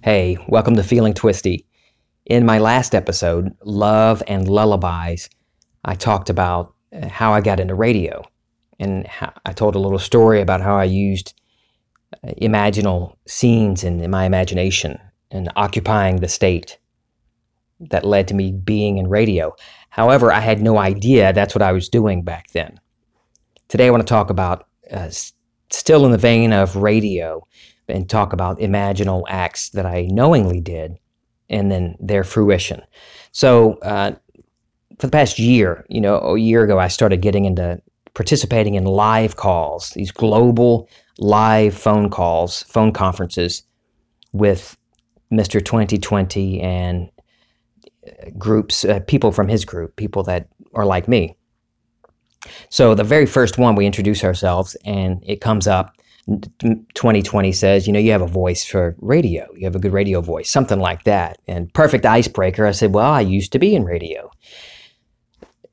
Hey, welcome to Feeling Twisty. In my last episode, Love and Lullabies, I talked about uh, how I got into radio. And I told a little story about how I used uh, imaginal scenes in, in my imagination and occupying the state that led to me being in radio. However, I had no idea that's what I was doing back then. Today, I want to talk about, uh, still in the vein of radio, and talk about imaginal acts that I knowingly did and then their fruition. So, uh, for the past year, you know, a year ago, I started getting into participating in live calls, these global live phone calls, phone conferences with Mr. 2020 and uh, groups, uh, people from his group, people that are like me. So, the very first one, we introduce ourselves, and it comes up 2020 says, you know, you have a voice for radio. You have a good radio voice, something like that. And perfect icebreaker. I said, well, I used to be in radio.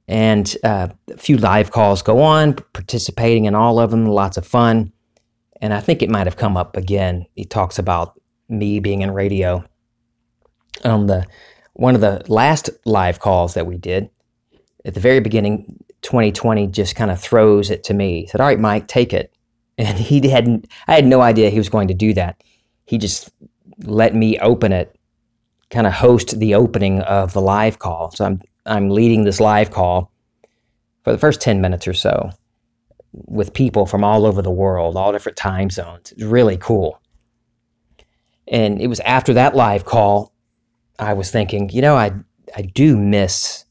And uh, a few live calls go on, participating in all of them, lots of fun. And I think it might have come up again. He talks about me being in radio. On the one of the last live calls that we did at the very beginning, 2020 just kind of throws it to me. He said, "All right, Mike, take it." And he hadn't i had no idea he was going to do that. He just let me open it kind of host the opening of the live call. So i'm i'm leading this live call for the first 10 minutes or so with people from all over the world all different time zones. It's really cool. And it was after that live call i was thinking you know i i do miss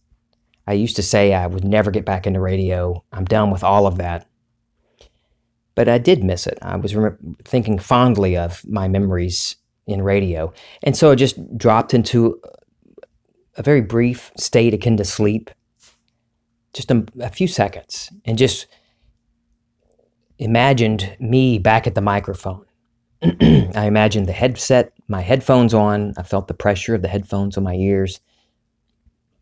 i used to say i would never get back into radio. I'm done with all of that but I did miss it. I was rem- thinking fondly of my memories in radio. And so I just dropped into a very brief state akin to sleep, just a, a few seconds, and just imagined me back at the microphone. I imagined the headset, my headphones on. I felt the pressure of the headphones on my ears,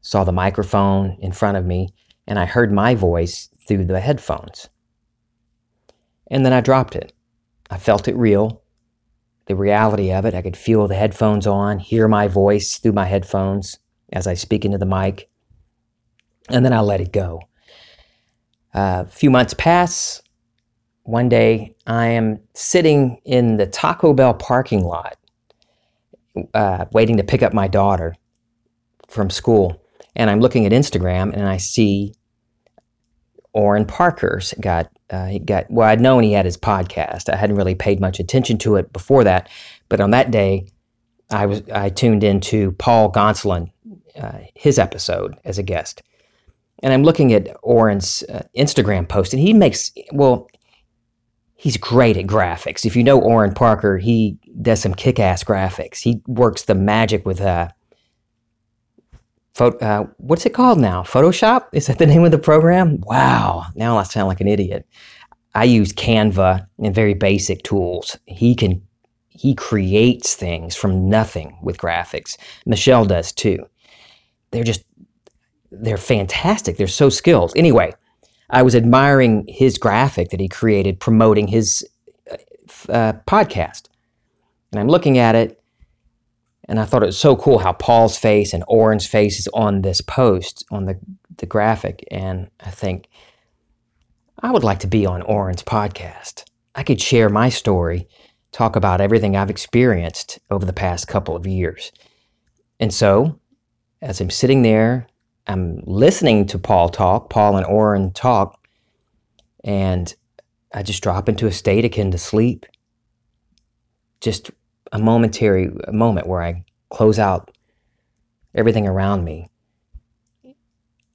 saw the microphone in front of me, and I heard my voice through the headphones. And then I dropped it. I felt it real, the reality of it. I could feel the headphones on, hear my voice through my headphones as I speak into the mic. And then I let it go. Uh, a few months pass. One day, I am sitting in the Taco Bell parking lot, uh, waiting to pick up my daughter from school. And I'm looking at Instagram and I see Orrin Parker's got uh, he got well. I'd known he had his podcast. I hadn't really paid much attention to it before that, but on that day, I was I tuned into Paul Gonsolin, uh, his episode as a guest, and I'm looking at Orrin's uh, Instagram post, and he makes well. He's great at graphics. If you know Orrin Parker, he does some kick-ass graphics. He works the magic with uh, uh, what's it called now? Photoshop? Is that the name of the program? Wow. Now I sound like an idiot. I use Canva and very basic tools. He can he creates things from nothing with graphics. Michelle does too. They're just they're fantastic. They're so skilled. Anyway, I was admiring his graphic that he created promoting his uh, uh podcast. And I'm looking at it and I thought it was so cool how Paul's face and Orrin's face is on this post, on the, the graphic. And I think, I would like to be on Orrin's podcast. I could share my story, talk about everything I've experienced over the past couple of years. And so, as I'm sitting there, I'm listening to Paul talk, Paul and Orrin talk, and I just drop into a state akin to sleep. Just a momentary moment where I close out everything around me.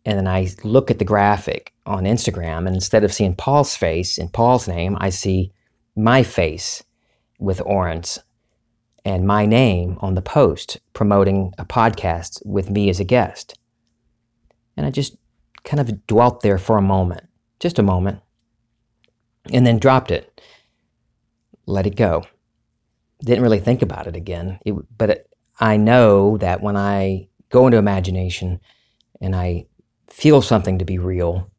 And then I look at the graphic on Instagram, and instead of seeing Paul's face and Paul's name, I see my face with Orrin and my name on the post promoting a podcast with me as a guest. And I just kind of dwelt there for a moment, just a moment, and then dropped it, let it go didn't really think about it again. It, but it, I know that when I go into imagination and I feel something to be real,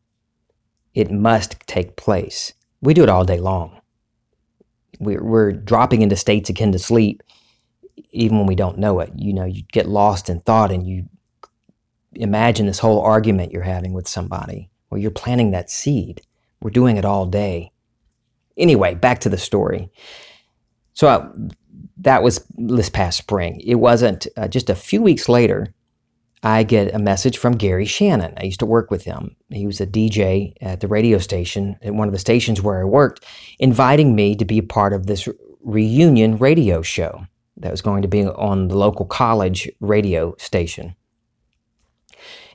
it must take place. We do it all day long. We're, we're dropping into states akin to sleep even when we don't know it. You know, you get lost in thought and you imagine this whole argument you're having with somebody or you're planting that seed. We're doing it all day. Anyway, back to the story. So uh, that was this past spring. It wasn't uh, just a few weeks later. I get a message from Gary Shannon. I used to work with him. He was a DJ at the radio station, at one of the stations where I worked, inviting me to be a part of this reunion radio show that was going to be on the local college radio station.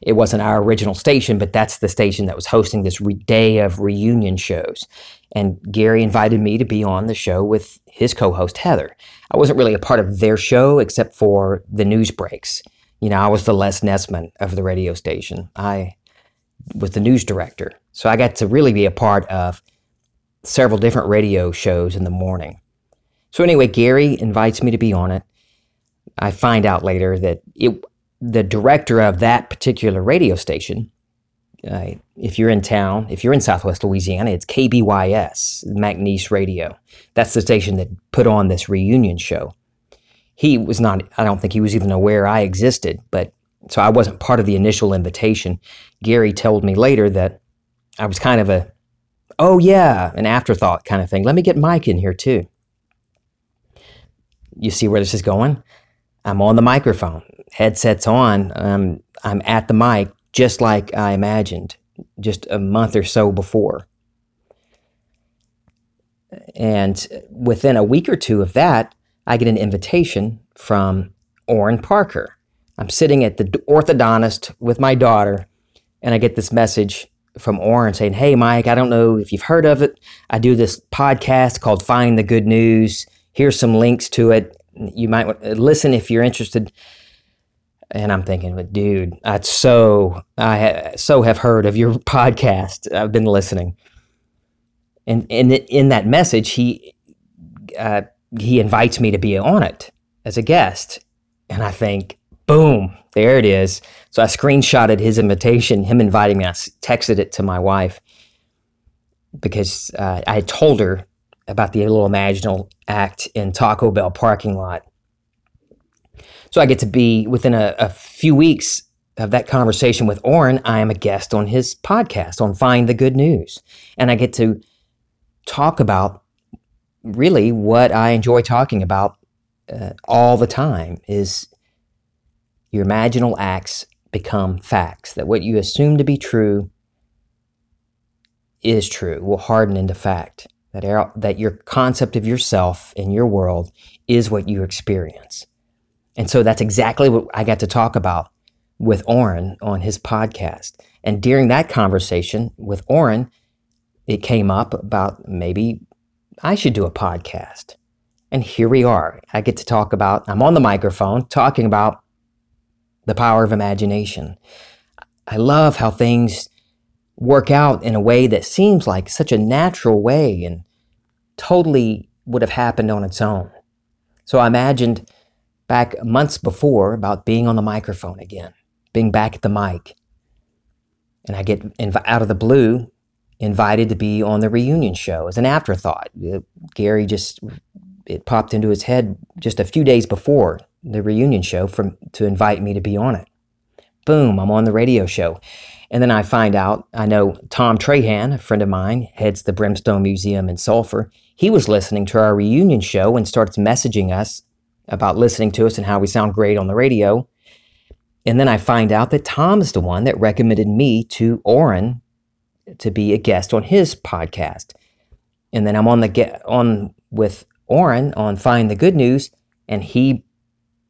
It wasn't our original station, but that's the station that was hosting this re- day of reunion shows. And Gary invited me to be on the show with his co host, Heather. I wasn't really a part of their show except for the news breaks. You know, I was the Les Nessman of the radio station. I was the news director. So I got to really be a part of several different radio shows in the morning. So anyway, Gary invites me to be on it. I find out later that it, the director of that particular radio station, uh, if you're in town, if you're in Southwest Louisiana, it's KBYS, McNeese Radio. That's the station that put on this reunion show. He was not, I don't think he was even aware I existed, but so I wasn't part of the initial invitation. Gary told me later that I was kind of a, oh yeah, an afterthought kind of thing. Let me get Mike in here too you see where this is going? I'm on the microphone, headsets on. Um, I'm at the mic just like I imagined just a month or so before. And within a week or two of that, I get an invitation from Orrin Parker. I'm sitting at the orthodontist with my daughter, and I get this message from Orrin saying, Hey, Mike, I don't know if you've heard of it. I do this podcast called Find the Good News here's some links to it. You might listen if you're interested. And I'm thinking, but dude, I so I ha- so have heard of your podcast. I've been listening, and in in that message, he uh, he invites me to be on it as a guest, and I think, boom, there it is. So I screenshotted his invitation, him inviting me. I texted it to my wife because uh, I had told her about the little imaginal act in Taco Bell parking lot. So I get to be within a, a few weeks of that conversation with Orrin, I am a guest on his podcast on Find the Good News. And I get to talk about really what I enjoy talking about uh, all the time is your imaginal acts become facts, that what you assume to be true is true, will harden into fact that, that your concept of yourself and your world is what you experience. And so that's exactly what I got to talk about with Orrin on his podcast. And during that conversation with Orrin, it came up about maybe I should do a podcast. And here we are. I get to talk about, I'm on the microphone talking about the power of imagination. I love how things work out in a way that seems like such a natural way and totally would have happened on its own. So I imagined back months before about being on the microphone again, being back at the mic. And I get inv- out of the blue invited to be on the reunion show as an afterthought. Uh, Gary just, it popped into his head just a few days before the reunion show from, to invite me to be on it. Boom, I'm on the radio show. And then I find out, I know Tom Trahan, a friend of mine, heads the Brimstone Museum in Sulphur. He was listening to our reunion show and starts messaging us about listening to us and how we sound great on the radio. And then I find out that Tom is the one that recommended me to Orrin to be a guest on his podcast. And then I'm on the get on with Orrin on Find the Good News, and he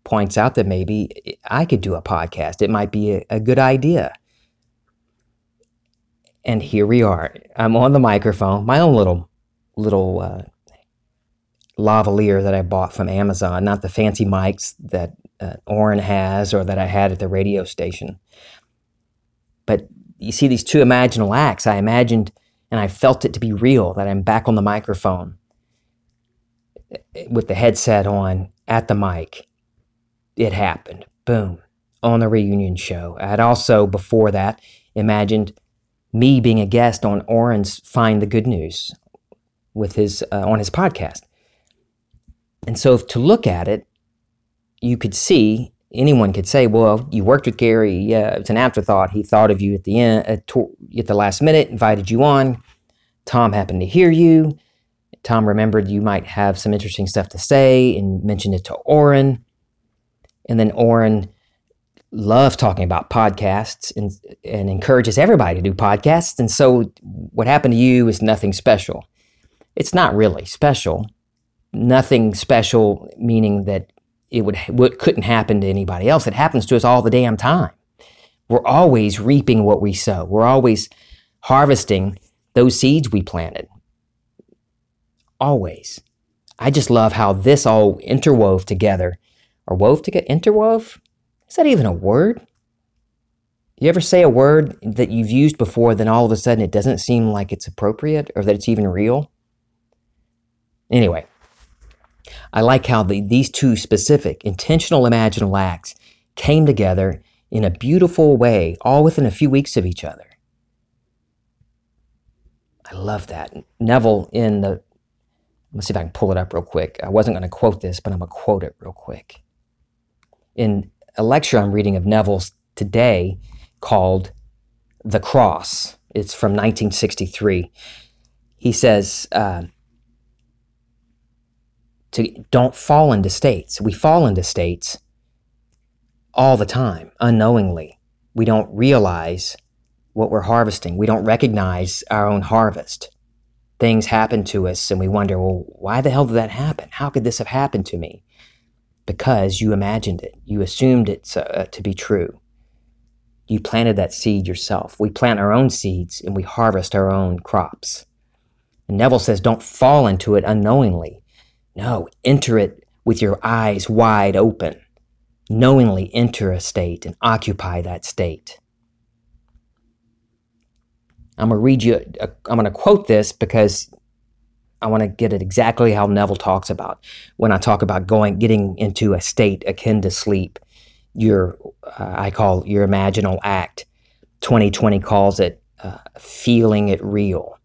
points out that maybe I could do a podcast. It might be a, a good idea. And here we are. I'm on the microphone, my own little little uh, lavalier that I bought from Amazon, not the fancy mics that uh, has or that I had at the radio station. But you see these two imaginal acts. I imagined and I felt it to be real that I'm back on the microphone with the headset on at the mic. It happened. Boom. On the reunion show. I'd also, before that, imagined me being a guest on Orrin's Find the Good News with his uh, on his podcast. And so to look at it, you could see anyone could say, "Well, you worked with Gary. Yeah, it's an afterthought. He thought of you at the end, at, uh, at the last minute, invited you on. Tom happened to hear you. Tom remembered you might have some interesting stuff to say and mentioned it to Orrin. And then Orrin loves talking about podcasts and, and encourages everybody to do podcasts. And so what happened to you is nothing special. It's not really special. Nothing special, meaning that it would what couldn't happen to anybody else. It happens to us all the damn time. We're always reaping what we sow. We're always harvesting those seeds we planted. Always. I just love how this all interwove together. Or wove together? Interwove? Is that even a word? You ever say a word that you've used before, then all of a sudden it doesn't seem like it's appropriate or that it's even real? Anyway, I like how the, these two specific intentional imaginal acts came together in a beautiful way, all within a few weeks of each other. I love that. Neville in the, let's see if I can pull it up real quick. I wasn't going to quote this, but I'm going to quote it real quick. In a lecture I'm reading of Neville's today called The Cross, it's from 1963. He says, uh, to don't fall into states. We fall into states all the time, unknowingly. We don't realize what we're harvesting. We don't recognize our own harvest. Things happen to us and we wonder, well, why the hell did that happen? How could this have happened to me? Because you imagined it. You assumed it uh, to be true. You planted that seed yourself. We plant our own seeds and we harvest our own crops. And Neville says, don't fall into it unknowingly. No, enter it with your eyes wide open. Knowingly enter a state and occupy that state. I'm going to read you, i am going to quote this because I want to get it exactly how Neville talks about when I talk about going, getting into a state akin to sleep. Your, uh, I call your imaginal act. 2020 calls it uh, feeling it real.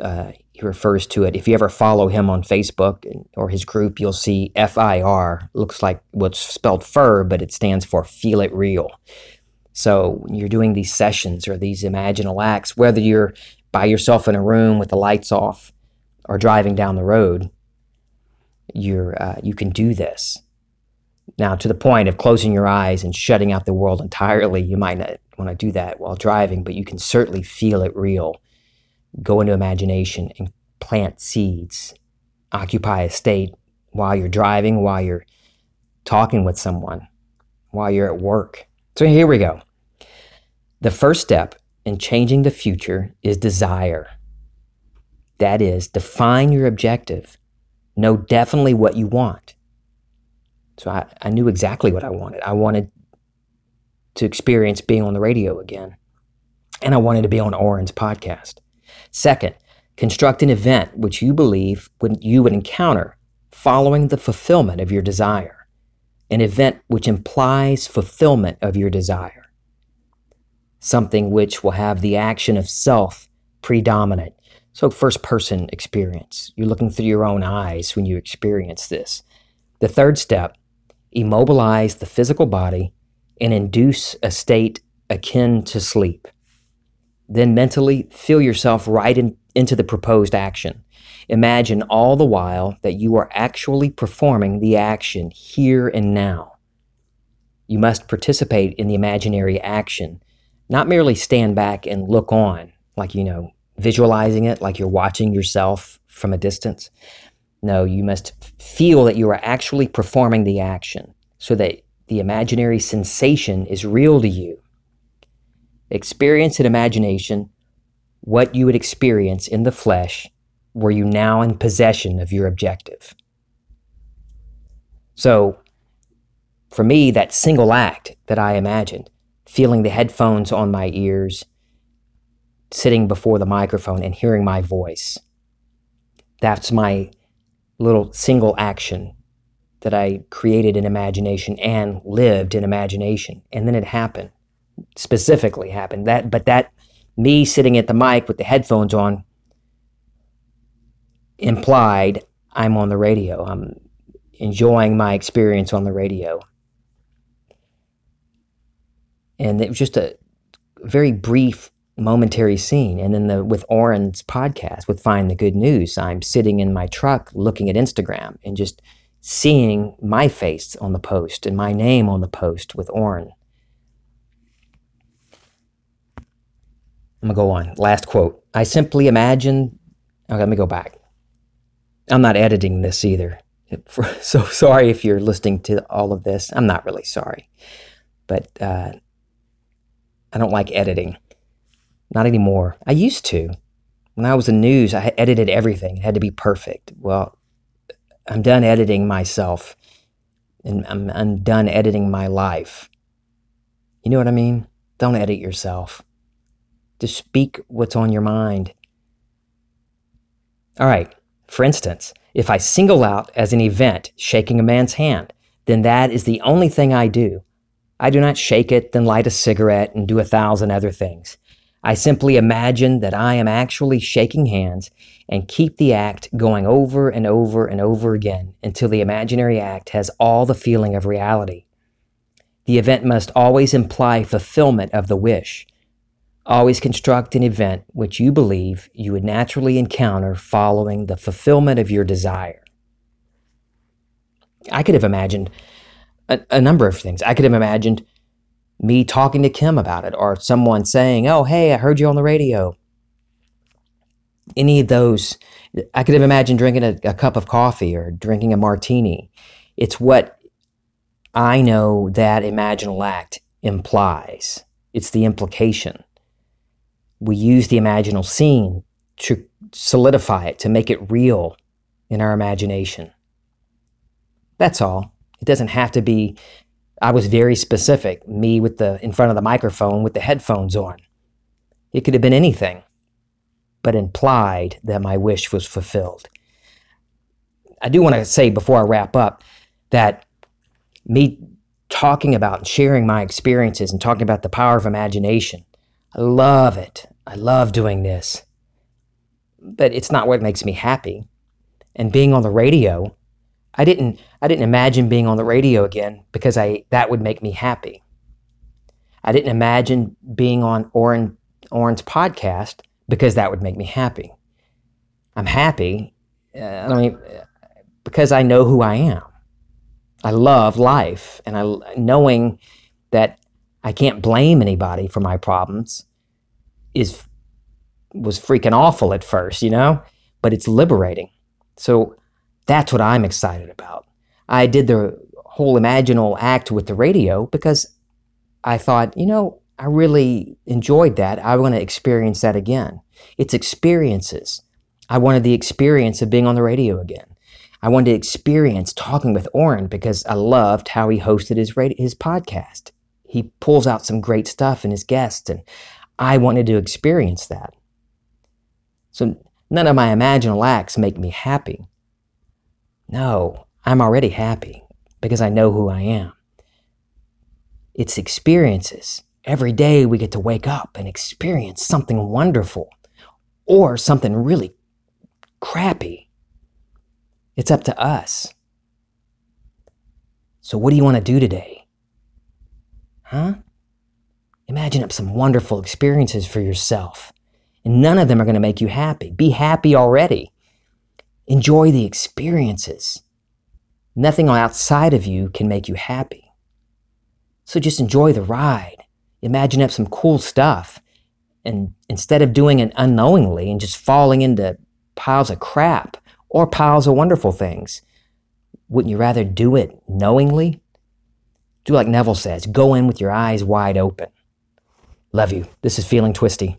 Uh, he refers to it. If you ever follow him on Facebook or his group, you'll see FIR. Looks like what's spelled fur, but it stands for feel it real. So you're doing these sessions or these imaginal acts, whether you're by yourself in a room with the lights off or driving down the road, you're uh, you can do this. Now, to the point of closing your eyes and shutting out the world entirely, you might not want to do that while driving, but you can certainly feel it real go into imagination and plant seeds, occupy a state while you're driving, while you're talking with someone, while you're at work. So here we go. The first step in changing the future is desire. That is, define your objective. Know definitely what you want. So I, I knew exactly what I wanted. I wanted to experience being on the radio again. And I wanted to be on Orrin's podcast. Second, construct an event which you believe would, you would encounter following the fulfillment of your desire, an event which implies fulfillment of your desire, something which will have the action of self predominant. So, first person experience. You're looking through your own eyes when you experience this. The third step immobilize the physical body and induce a state akin to sleep. Then mentally feel yourself right in, into the proposed action. Imagine all the while that you are actually performing the action here and now. You must participate in the imaginary action, not merely stand back and look on, like, you know, visualizing it like you're watching yourself from a distance. No, you must feel that you are actually performing the action so that the imaginary sensation is real to you experience in imagination what you would experience in the flesh were you now in possession of your objective. So, for me, that single act that I imagined, feeling the headphones on my ears, sitting before the microphone and hearing my voice, that's my little single action that I created in imagination and lived in imagination. And then it happened specifically happened. That, but that me sitting at the mic with the headphones on implied I'm on the radio. I'm enjoying my experience on the radio. And it was just a very brief, momentary scene. And then the, with Orrin's podcast, with Find the Good News, I'm sitting in my truck looking at Instagram and just seeing my face on the post and my name on the post with Orrin. I'm gonna go on. Last quote. I simply imagine. Okay, let me go back. I'm not editing this either. So sorry if you're listening to all of this. I'm not really sorry, but uh, I don't like editing. Not anymore. I used to. When I was in news, I edited everything. It had to be perfect. Well, I'm done editing myself, and I'm, I'm done editing my life. You know what I mean? Don't edit yourself. Just speak what's on your mind. All right, for instance, if I single out as an event shaking a man's hand, then that is the only thing I do. I do not shake it, then light a cigarette and do a thousand other things. I simply imagine that I am actually shaking hands and keep the act going over and over and over again until the imaginary act has all the feeling of reality. The event must always imply fulfillment of the wish. Always construct an event which you believe you would naturally encounter following the fulfillment of your desire. I could have imagined a, a number of things. I could have imagined me talking to Kim about it or someone saying, Oh, hey, I heard you on the radio. Any of those, I could have imagined drinking a, a cup of coffee or drinking a martini. It's what I know that imaginal act implies, it's the implication we use the imaginal scene to solidify it, to make it real in our imagination. That's all. It doesn't have to be, I was very specific, me with the, in front of the microphone with the headphones on. It could have been anything, but implied that my wish was fulfilled. I do want to say before I wrap up that me talking about and sharing my experiences and talking about the power of imagination I love it. I love doing this. But it's not what makes me happy. And being on the radio, I didn't I didn't imagine being on the radio again because I that would make me happy. I didn't imagine being on Orrin Orrin's podcast because that would make me happy. I'm happy. Uh, I mean, because I know who I am. I love life, and I knowing that I can't blame anybody for my problems is was freaking awful at first, you know, but it's liberating. So that's what I'm excited about. I did the whole imaginal act with the radio because I thought, you know, I really enjoyed that. I want to experience that again. It's experiences. I wanted the experience of being on the radio again. I wanted to experience talking with Orrin because I loved how he hosted his radio, his podcast. He pulls out some great stuff in his guests, and I wanted to experience that. So none of my imaginal acts make me happy. No, I'm already happy because I know who I am. It's experiences. Every day we get to wake up and experience something wonderful or something really crappy. It's up to us. So, what do you want to do today? Huh? Imagine up some wonderful experiences for yourself. And none of them are going to make you happy. Be happy already. Enjoy the experiences. Nothing outside of you can make you happy. So just enjoy the ride. Imagine up some cool stuff. And instead of doing it unknowingly and just falling into piles of crap or piles of wonderful things, wouldn't you rather do it knowingly? Do like Neville says go in with your eyes wide open. Love you. This is Feeling Twisty.